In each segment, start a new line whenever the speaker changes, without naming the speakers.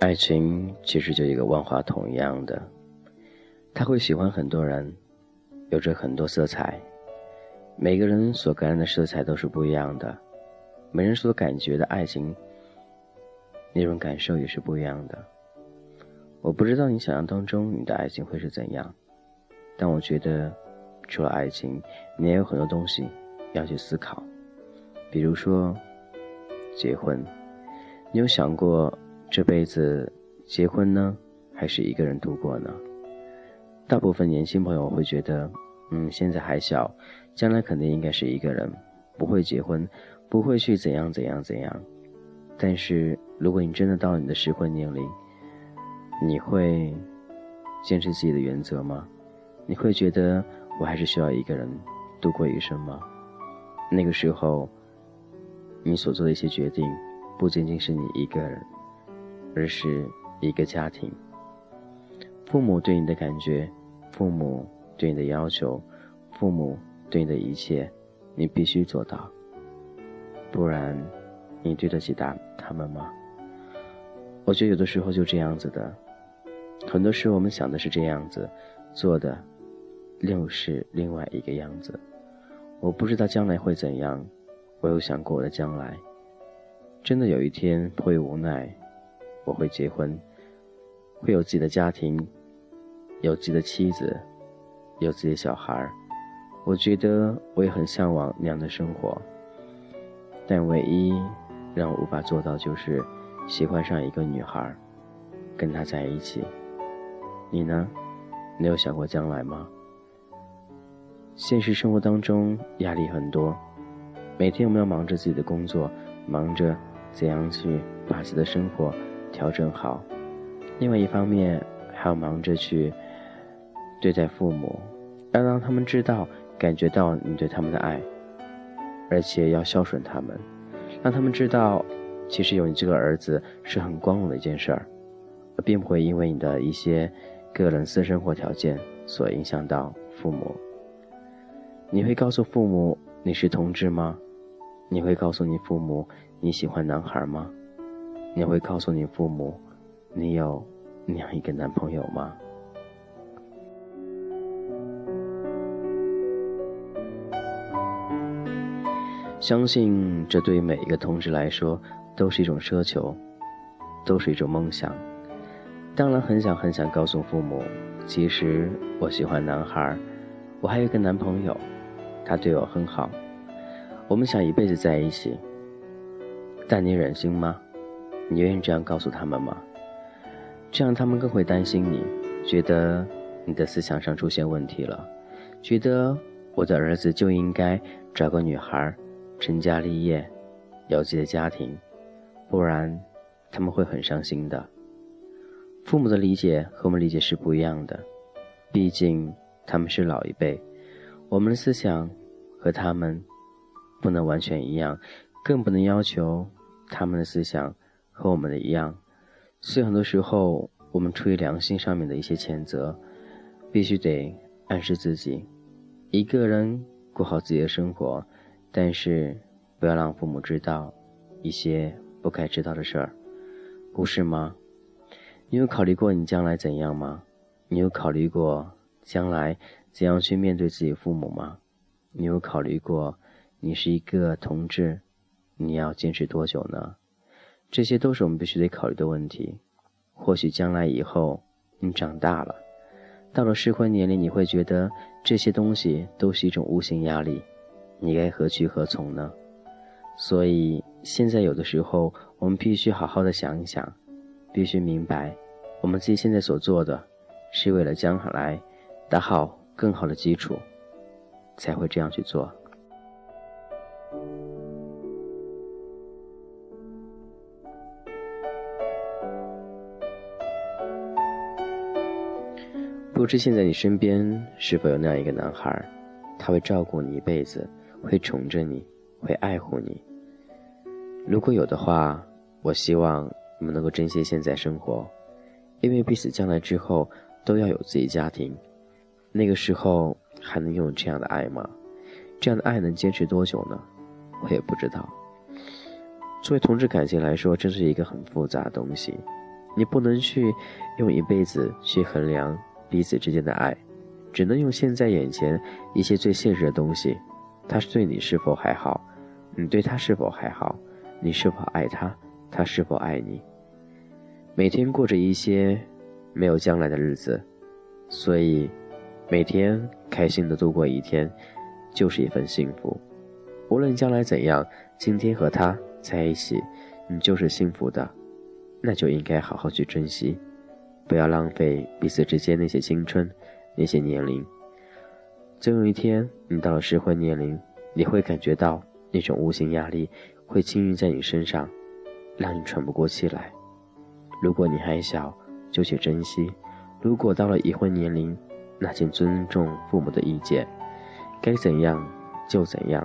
爱情其实就一个万花筒一样的，他会喜欢很多人，有着很多色彩，每个人所感染的色彩都是不一样的，每人所感觉的爱情那种感受也是不一样的。我不知道你想象当中你的爱情会是怎样，但我觉得除了爱情，你也有很多东西要去思考，比如说结婚，你有想过？这辈子结婚呢，还是一个人度过呢？大部分年轻朋友会觉得，嗯，现在还小，将来肯定应该是一个人，不会结婚，不会去怎样怎样怎样。但是，如果你真的到了你的适婚年龄，你会坚持自己的原则吗？你会觉得我还是需要一个人度过余生吗？那个时候，你所做的一些决定，不仅仅是你一个人。而是一个家庭，父母对你的感觉，父母对你的要求，父母对你的一切，你必须做到，不然，你对得起他他们吗？我觉得有的时候就这样子的，很多时候我们想的是这样子，做的，又是另外一个样子。我不知道将来会怎样，我有想过我的将来，真的有一天会无奈。我会结婚，会有自己的家庭，有自己的妻子，有自己的小孩。我觉得我也很向往那样的生活，但唯一让我无法做到就是喜欢上一个女孩，跟她在一起。你呢？你有想过将来吗？现实生活当中压力很多，每天我们要忙着自己的工作，忙着怎样去把自己的生活。调整好，另外一方面还要忙着去对待父母，要让他们知道、感觉到你对他们的爱，而且要孝顺他们，让他们知道，其实有你这个儿子是很光荣的一件事儿，而并不会因为你的一些个人私生活条件所影响到父母。你会告诉父母你是同志吗？你会告诉你父母你喜欢男孩吗？你会告诉你父母，你有那样一个男朋友吗？相信这对于每一个同志来说都是一种奢求，都是一种梦想。当然，很想很想告诉父母，其实我喜欢男孩，我还有一个男朋友，他对我很好，我们想一辈子在一起。但你忍心吗？你愿意这样告诉他们吗？这样他们更会担心你，觉得你的思想上出现问题了，觉得我的儿子就应该找个女孩，成家立业，有自己的家庭，不然他们会很伤心的。父母的理解和我们理解是不一样的，毕竟他们是老一辈，我们的思想和他们不能完全一样，更不能要求他们的思想。和我们的一样，所以很多时候我们出于良心上面的一些谴责，必须得暗示自己，一个人过好自己的生活，但是不要让父母知道一些不该知道的事儿，不是吗？你有考虑过你将来怎样吗？你有考虑过将来怎样去面对自己父母吗？你有考虑过你是一个同志，你要坚持多久呢？这些都是我们必须得考虑的问题。或许将来以后你长大了，到了适婚年龄，你会觉得这些东西都是一种无形压力，你该何去何从呢？所以现在有的时候，我们必须好好的想一想，必须明白，我们自己现在所做的，是为了将来打好更好的基础，才会这样去做。不知现在你身边是否有那样一个男孩，他会照顾你一辈子，会宠着你，会爱护你。如果有的话，我希望你们能够珍惜现在生活，因为彼此将来之后都要有自己家庭，那个时候还能拥有这样的爱吗？这样的爱能坚持多久呢？我也不知道。作为同志感情来说，这是一个很复杂的东西，你不能去用一辈子去衡量彼此之间的爱，只能用现在眼前一些最现实的东西。他是对你是否还好？你对他是否还好？你是否爱他？他是否爱你？每天过着一些没有将来的日子，所以每天开心的度过一天，就是一份幸福。无论将来怎样，今天和他在一起，你就是幸福的，那就应该好好去珍惜，不要浪费彼此之间那些青春，那些年龄。总有一天，你到了适婚年龄，你会感觉到那种无形压力会轻运在你身上，让你喘不过气来。如果你还小，就去珍惜；如果到了已婚年龄，那请尊重父母的意见，该怎样就怎样，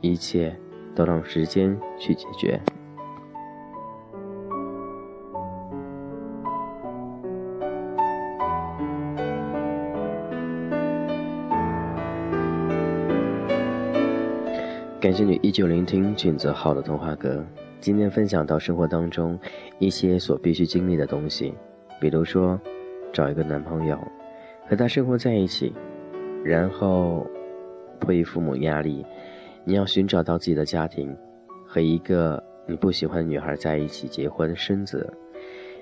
一切都让时间去解决。感谢你依旧聆听俊泽浩的童话歌。今天分享到生活当中一些所必须经历的东西，比如说找一个男朋友，和他生活在一起，然后迫于父母压力，你要寻找到自己的家庭，和一个你不喜欢的女孩在一起结婚生子，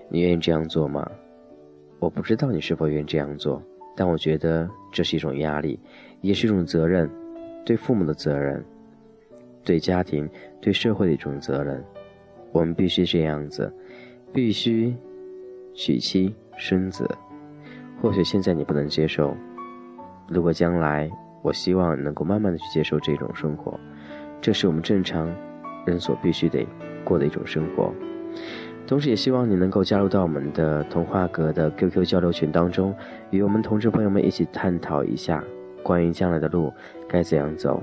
你愿意这样做吗？我不知道你是否愿意这样做，但我觉得这是一种压力，也是一种责任，对父母的责任。对家庭、对社会的一种责任，我们必须这样子，必须娶妻生子。或许现在你不能接受，如果将来，我希望能够慢慢的去接受这种生活，这是我们正常人所必须得过的一种生活。同时，也希望你能够加入到我们的童话阁的 QQ 交流群当中，与我们同志朋友们一起探讨一下关于将来的路该怎样走。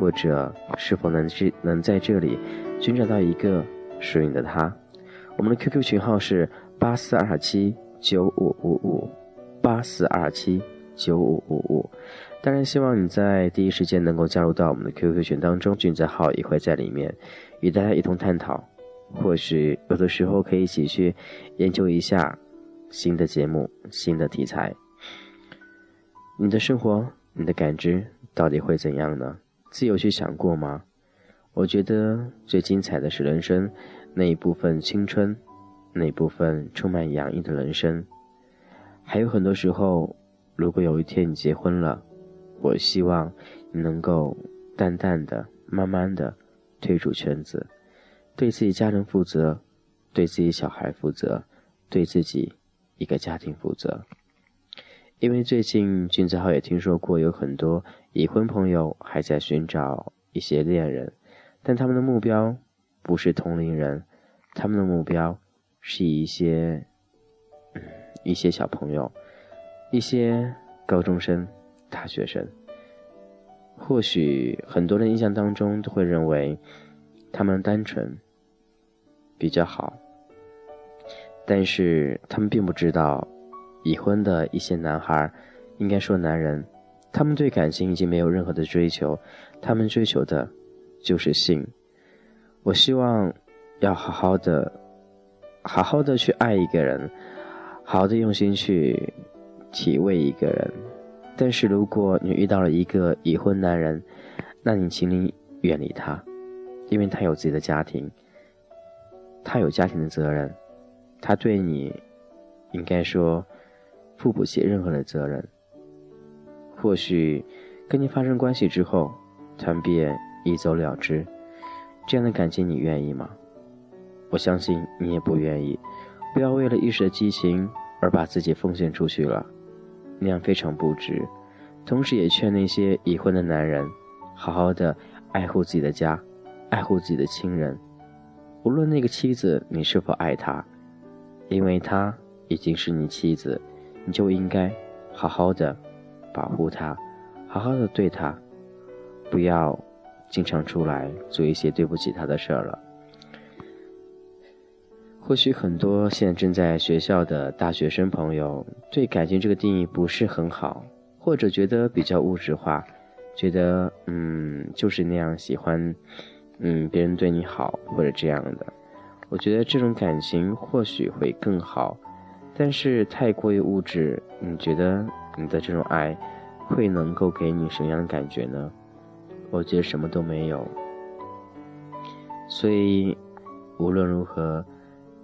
或者是否能去能在这里寻找到一个属于你的他？我们的 QQ 群号是八四二七九五五五八四二七九五五五。当然，希望你在第一时间能够加入到我们的 QQ 群当中，俊泽号也会在里面与大家一同探讨。或许有的时候可以一起去研究一下新的节目、新的题材。你的生活，你的感知到底会怎样呢？自有去想过吗？我觉得最精彩的是人生那一部分青春，那一部分充满洋溢的人生。还有很多时候，如果有一天你结婚了，我希望你能够淡淡的、慢慢的退出圈子，对自己家人负责，对自己小孩负责，对自己一个家庭负责。因为最近俊子豪也听说过有很多已婚朋友还在寻找一些恋人，但他们的目标不是同龄人，他们的目标是一些一些小朋友，一些高中生、大学生。或许很多人印象当中都会认为他们单纯比较好，但是他们并不知道。已婚的一些男孩，应该说男人，他们对感情已经没有任何的追求，他们追求的，就是性。我希望，要好好的，好好的去爱一个人，好好的用心去体味一个人。但是如果你遇到了一个已婚男人，那你请你远离他，因为他有自己的家庭，他有家庭的责任，他对你，应该说。负不起任何的责任。或许跟你发生关系之后，他们便一走了之，这样的感情你愿意吗？我相信你也不愿意。不要为了一时的激情而把自己奉献出去了，那样非常不值。同时也劝那些已婚的男人，好好的爱护自己的家，爱护自己的亲人。无论那个妻子你是否爱她，因为她已经是你妻子。你就应该好好的保护他，好好的对他，不要经常出来做一些对不起他的事儿了。或许很多现在正在学校的大学生朋友对感情这个定义不是很好，或者觉得比较物质化，觉得嗯就是那样喜欢，嗯别人对你好或者这样的。我觉得这种感情或许会更好，但是太过于物质，你觉得你的这种爱会能够给你什么样的感觉呢？我觉得什么都没有。所以，无论如何，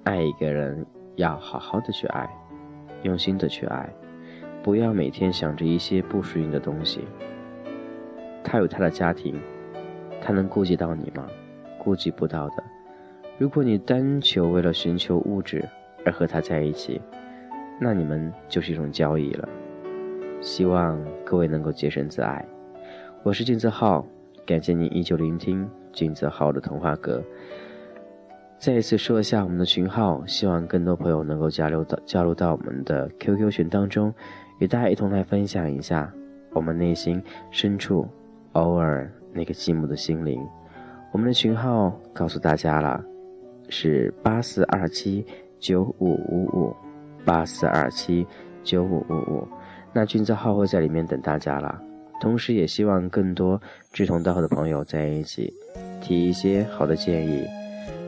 爱一个人要好好的去爱，用心的去爱，不要每天想着一些不属于你的东西。他有他的家庭，他能顾及到你吗？顾及不到的。如果你单求为了寻求物质而和他在一起，那你们就是一种交易了。希望各位能够洁身自爱。我是金泽浩，感谢您依旧聆听金泽浩的童话阁。再一次说一下我们的群号，希望更多朋友能够加入到加入到我们的 QQ 群当中，与大家一同来分享一下我们内心深处偶尔那个寂寞的心灵。我们的群号告诉大家了。是八四二七九五五五，八四二七九五五五。那君子号会在里面等大家了。同时也希望更多志同道合的朋友在一起，提一些好的建议，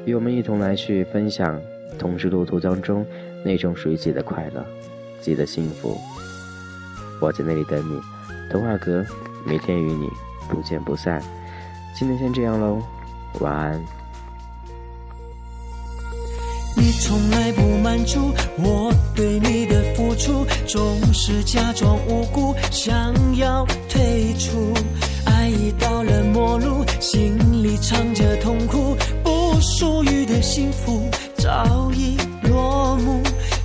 与我们一同来去分享同志路途当中那种属于自己的快乐，自己的幸福。我在那里等你，童话阁，每天与你不见不散。今天先这样喽，晚安。
你从来不满足我对你的付出，总是假装无辜，想要退出。爱已到了末路，心里藏着痛苦，不属于的幸福早已落幕，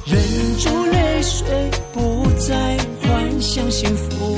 忍住泪水，不再幻想幸福。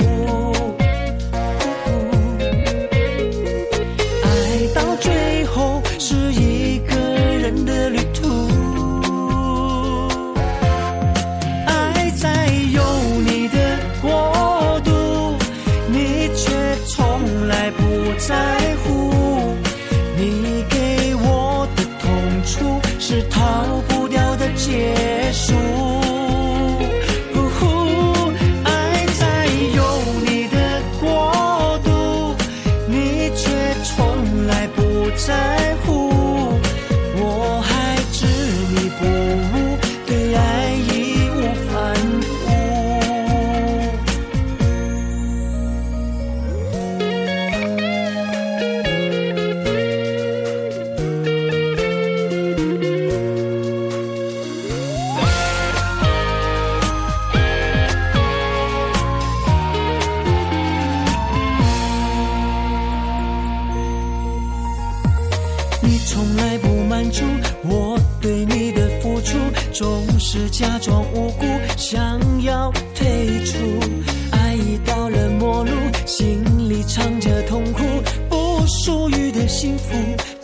幸福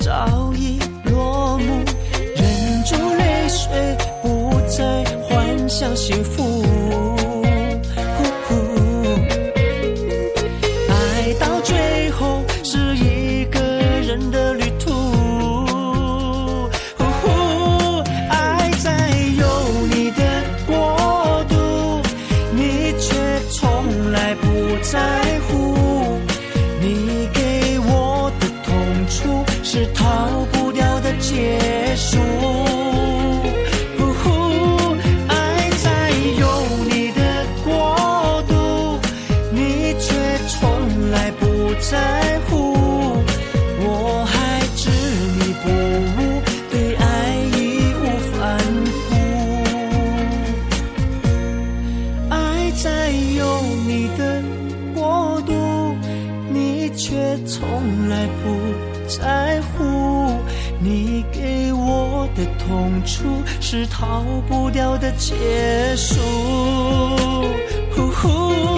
早已落幕忍住泪水不再幻想幸福爱到最后是一个人的旅途爱在有你的国度你却从来不在乎逃不掉的结束。爱在有你的国度，你却从来不在乎。我还执迷不悟，对爱义无反顾。爱在有你的国度，你却从来不。在乎你给我的痛楚，是逃不掉的结束。呼呼。